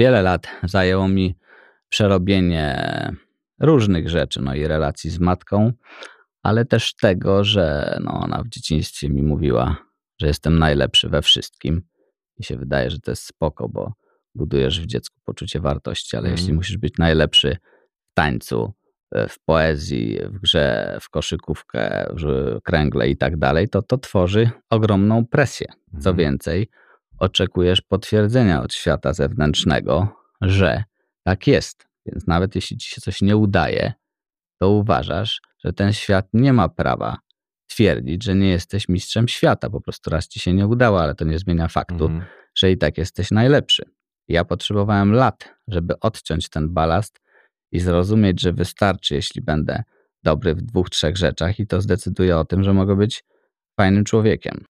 Wiele lat zajęło mi przerobienie różnych rzeczy, no i relacji z matką, ale też tego, że no ona w dzieciństwie mi mówiła, że jestem najlepszy we wszystkim i się wydaje, że to jest spoko, bo budujesz w dziecku poczucie wartości, ale jeśli Mhm. musisz być najlepszy w tańcu, e, w poezji, w grze, w koszykówkę, w kręgle i tak dalej, to to tworzy ogromną presję. Co Mhm. więcej, oczekujesz potwierdzenia od świata zewnętrznego, że tak jest. Więc nawet jeśli ci się coś nie udaje, to uważasz, że ten świat nie ma prawa twierdzić, że nie jesteś mistrzem świata. Po prostu raz ci się nie udało, ale to nie zmienia faktu, Mhm. że i tak jesteś najlepszy. Ja potrzebowałem lat, żeby odciąć ten balast i zrozumieć, że wystarczy, jeśli będę dobry w dwóch, trzech rzeczach i to zdecyduje o tym, że mogę być fajnym człowiekiem.